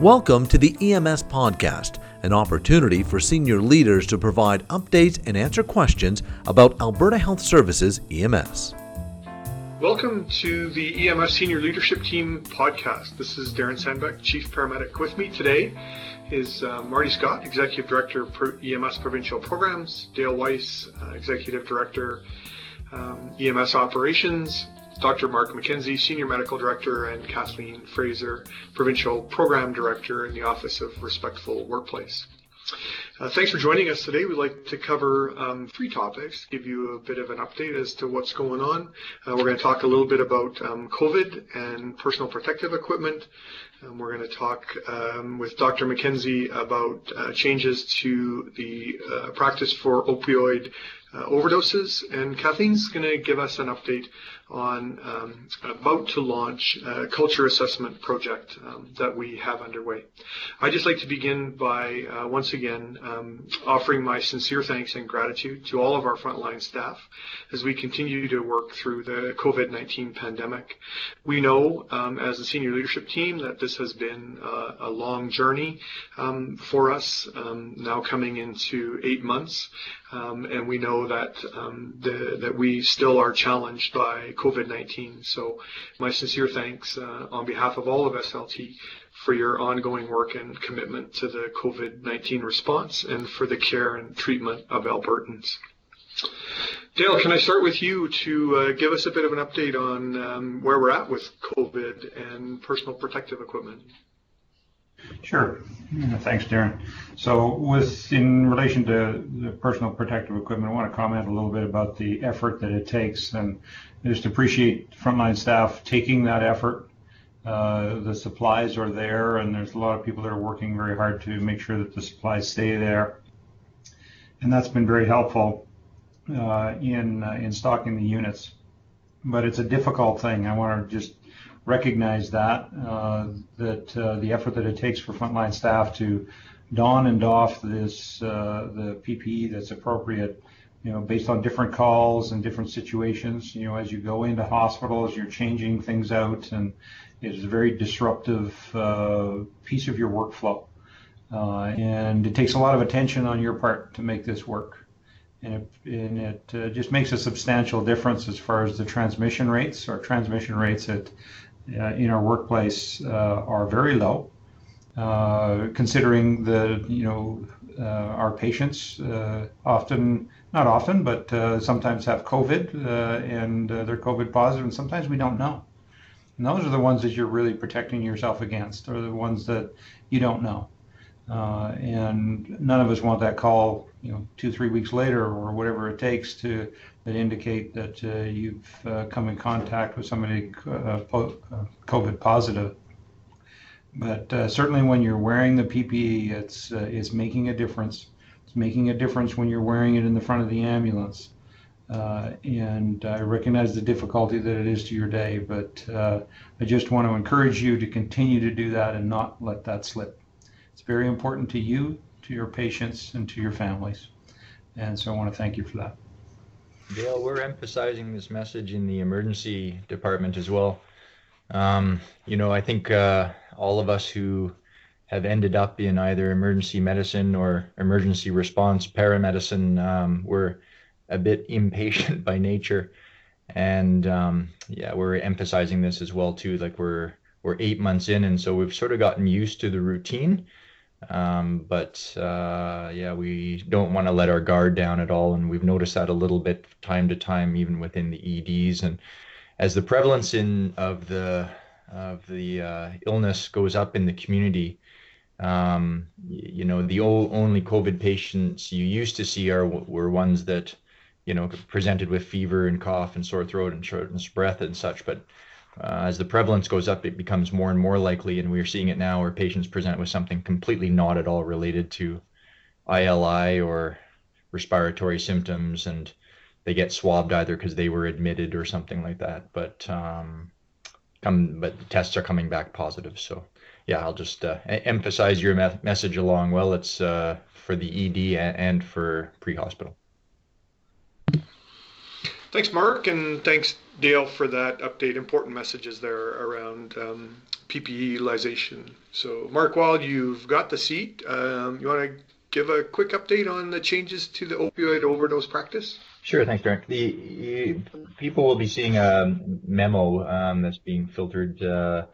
Welcome to the EMS Podcast, an opportunity for senior leaders to provide updates and answer questions about Alberta Health Services EMS. Welcome to the EMS Senior Leadership Team podcast. This is Darren Sandbeck, Chief Paramedic. With me today is uh, Marty Scott, Executive Director EMS Provincial Programs, Dale Weiss, uh, Executive Director, um, EMS Operations, Dr. Mark McKenzie, Senior Medical Director, and Kathleen Fraser, Provincial Program Director in the Office of Respectful Workplace. Uh, thanks for joining us today. We'd like to cover um, three topics, give you a bit of an update as to what's going on. Uh, we're going to talk a little bit about um, COVID and personal protective equipment. Um, we're going to talk um, with Dr. McKenzie about uh, changes to the uh, practice for opioid uh, overdoses, and Kathleen's going to give us an update on um, about to launch a culture assessment project um, that we have underway. I'd just like to begin by uh, once again um, offering my sincere thanks and gratitude to all of our frontline staff as we continue to work through the COVID-19 pandemic. We know as a senior leadership team that this has been uh, a long journey um, for us, um, now coming into eight months, and we know that we still are challenged by COVID-19. So my sincere thanks uh, on behalf of all of SLT for your ongoing work and commitment to the COVID-19 response and for the care and treatment of Albertans. Dale, can I start with you to uh, give us a bit of an update on um, where we're at with COVID and personal protective equipment? Sure. Thanks, Darren. So with in relation to the personal protective equipment, I want to comment a little bit about the effort that it takes and just appreciate frontline staff taking that effort. Uh, the supplies are there and there's a lot of people that are working very hard to make sure that the supplies stay there. And that's been very helpful in, uh, in stocking the units. But it's a difficult thing. I want to just recognize that uh, that uh, the effort that it takes for frontline staff to don and doff this uh, the PPE that's appropriate, you know, based on different calls and different situations. You know, as you go into hospitals, you're changing things out, and it's a very disruptive uh, piece of your workflow. Uh, and it takes a lot of attention on your part to make this work. And it, and it uh, just makes a substantial difference as far as the transmission rates. Our transmission rates at uh, in our workplace uh, are very low, uh, considering the you know our patients often not often, but sometimes have COVID and they're COVID positive, and sometimes we don't know. And those are the ones that you're really protecting yourself against, or the ones that you don't know. Uh, and none of us want that call, you know, two, three weeks later or whatever it takes to that indicate that uh, you've uh, come in contact with somebody uh, COVID positive. But certainly when you're wearing the PPE, it's it's making a difference. It's making a difference when you're wearing it in the front of the ambulance. Uh, and I recognize the difficulty that it is to your day, but uh, I just want to encourage you to continue to do that and not let that slip. It's very important to you, to your patients, and to your families. And so I want to thank you for that. Dale, we're emphasizing this message in the emergency department as well. Um, you know, I think uh, all of us who have ended up in either emergency medicine or emergency response paramedicine, um, we're a bit impatient by nature, and um, yeah, we're emphasizing this as well too. Like we're we're eight months in, and so we've sort of gotten used to the routine. Um, but uh, yeah, we don't want to let our guard down at all, and we've noticed that a little bit time to time, even within the EDs. And as the prevalence in of the of the uh, illness goes up in the community, um, you know, the only COVID patients you used to see are were ones that, you know, presented with fever and cough and sore throat and shortness of breath and such. But uh, as the prevalence goes up, it becomes more and more likely, and we're seeing it now where patients present with something completely not at all related to ILI or respiratory symptoms, and they get swabbed either because they were admitted or something like that. But um, come, but tests are coming back positive. So yeah, I'll just uh, emphasize your me- message along. Well, it's uh, for the ED and for pre-hospital. Thanks, Mark, and thanks, Dale, for that update. Important messages there around um, PPE utilization. So, Mark, while you've got the seat, um, you want to give a quick update on the changes to the opioid overdose practice? Sure, thanks, Derek. The people will be seeing a memo um, that's being filtered uh,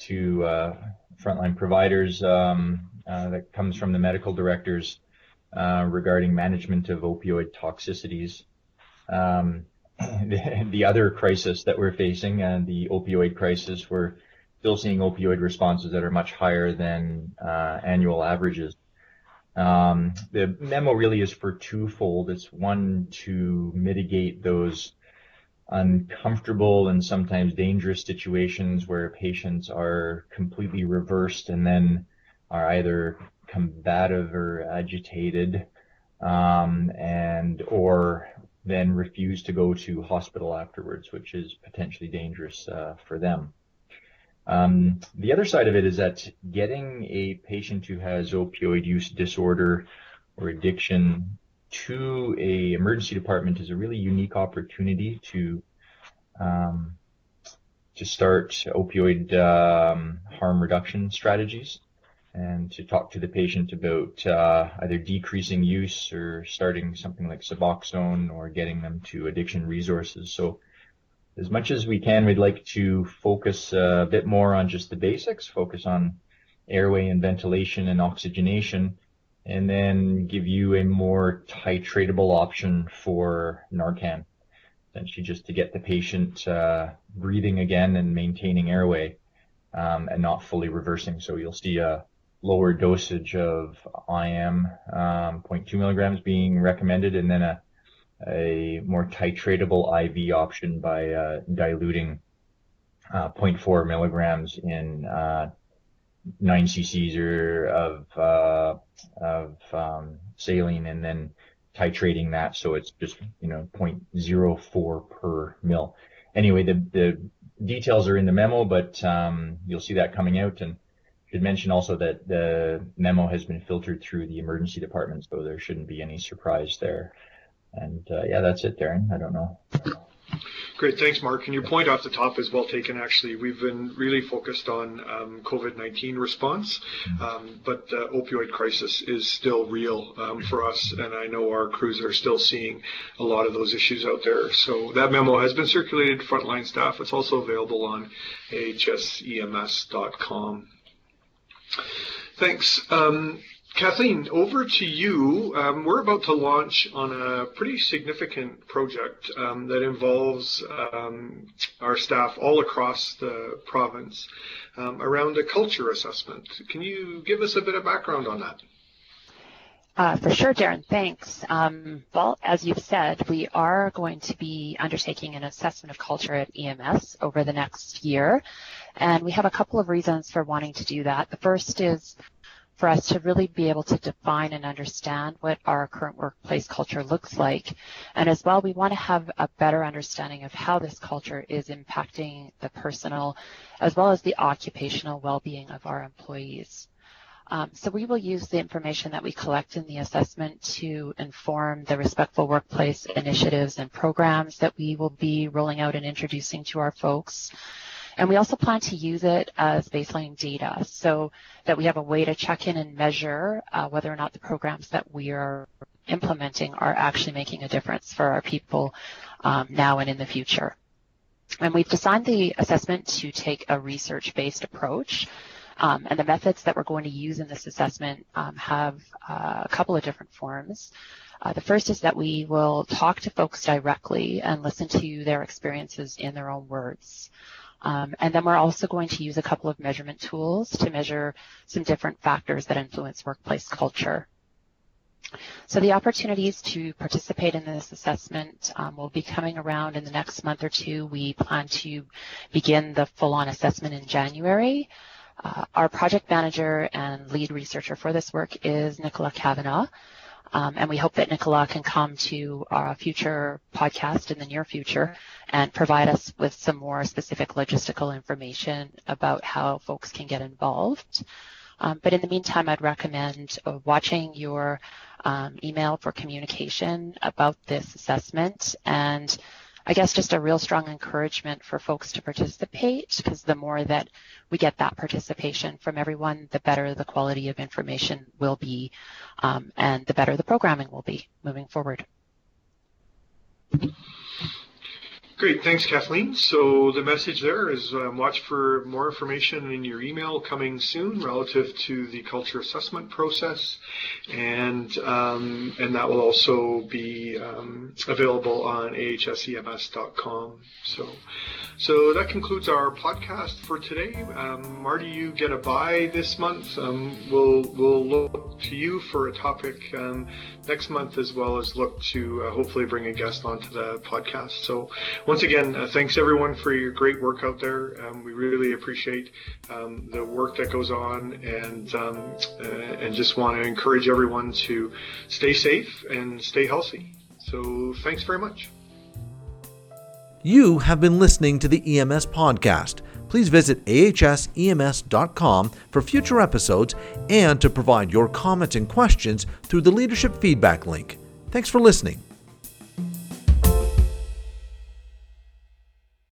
to uh, frontline providers um, uh, that comes from the medical directors uh, regarding management of opioid toxicities. Um, the, the, other crisis that we're facing, and the opioid crisis, we're still seeing opioid responses that are much higher than uh, annual averages. Um, the memo really is for twofold. It's one to mitigate those uncomfortable and sometimes dangerous situations where patients are completely reversed and then are either combative or agitated um, and or then refuse to go to hospital afterwards, which is potentially dangerous uh, for them. Um, the other side of it is that getting a patient who has opioid use disorder or addiction to a emergency department is a really unique opportunity to um, to start opioid um, harm reduction strategies and to talk to the patient about uh, either decreasing use or starting something like Suboxone or getting them to addiction resources. So as much as we can, we'd like to focus a bit more on just the basics, focus on airway and ventilation and oxygenation, and then give you a more titratable option for Narcan, essentially just to get the patient uh, breathing again and maintaining airway um, and not fully reversing. So you'll see a lower dosage of IM, um, 0.2 milligrams being recommended, and then a a more titratable IV option by uh, diluting uh, 0.4 milligrams in uh, 9 cc's or of uh, of um, saline and then titrating that so it's just you know 0.04 per mil. Anyway, the the details are in the memo, but um, you'll see that coming out and should mention also that the memo has been filtered through the emergency department, so there shouldn't be any surprise there. And uh, yeah, that's it, Darren. I don't know. Great, thanks, Mark. And your point off the top is well taken. Actually, we've been really focused on um, COVID-19 response, mm-hmm. um, but the opioid crisis is still real um, for us, and I know our crews are still seeing a lot of those issues out there. So that memo has been circulated to frontline staff. It's also available on ahsems.com. Thanks. Um, Kathleen, over to you. Um, we're about to launch on a pretty significant project um, that involves um, our staff all across the province um, around a culture assessment. Can you give us a bit of background on that? Uh, for sure, Darren, thanks. Um, well, as you've said, we are going to be undertaking an assessment of culture at EMS over the next year. And we have a couple of reasons for wanting to do that. The first is for us to really be able to define and understand what our current workplace culture looks like. And as well, we want to have a better understanding of how this culture is impacting the personal as well as the occupational well-being of our employees. Um, so we will use the information that we collect in the assessment to inform the respectful workplace initiatives and programs that we will be rolling out and introducing to our folks. And we also plan to use it as baseline data so that we have a way to check in and measure uh, whether or not the programs that we are implementing are actually making a difference for our people um, now and in the future. And we've designed the assessment to take a research-based approach. Um, and the methods that we're going to use in this assessment um, have uh, a couple of different forms. Uh, the first is that we will talk to folks directly and listen to their experiences in their own words. Um, and then we're also going to use a couple of measurement tools to measure some different factors that influence workplace culture. So the opportunities to participate in this assessment um, will be coming around in the next month or two. We plan to begin the full-on assessment in January. Uh, our project manager and lead researcher for this work is Nicola Kavanagh. Um, and we hope that Nicola can come to our future podcast in the near future and provide us with some more specific logistical information about how folks can get involved. Um, but in the meantime, I'd recommend uh, watching your um, email for communication about this assessment and I guess just a real strong encouragement for folks to participate because the more that we get that participation from everyone, the better the quality of information will be um, and the better the programming will be moving forward. Great, thanks, Kathleen. So the message there is um, watch for more information in your email coming soon relative to the culture assessment process, and um, and that will also be um, available on ahsems.com. So. So that concludes our podcast for today. Um, Marty, you get a bye this month. Um, we'll we'll look to you for a topic um, next month, as well as look to uh, hopefully bring a guest onto the podcast. So once again, uh, thanks everyone for your great work out there. Um, we really appreciate um, the work that goes on, and um, uh, and just want to encourage everyone to stay safe and stay healthy. So thanks very much. You have been listening to the EMS podcast. Please visit ahsems.com for future episodes and to provide your comments and questions through the leadership feedback link. Thanks for listening.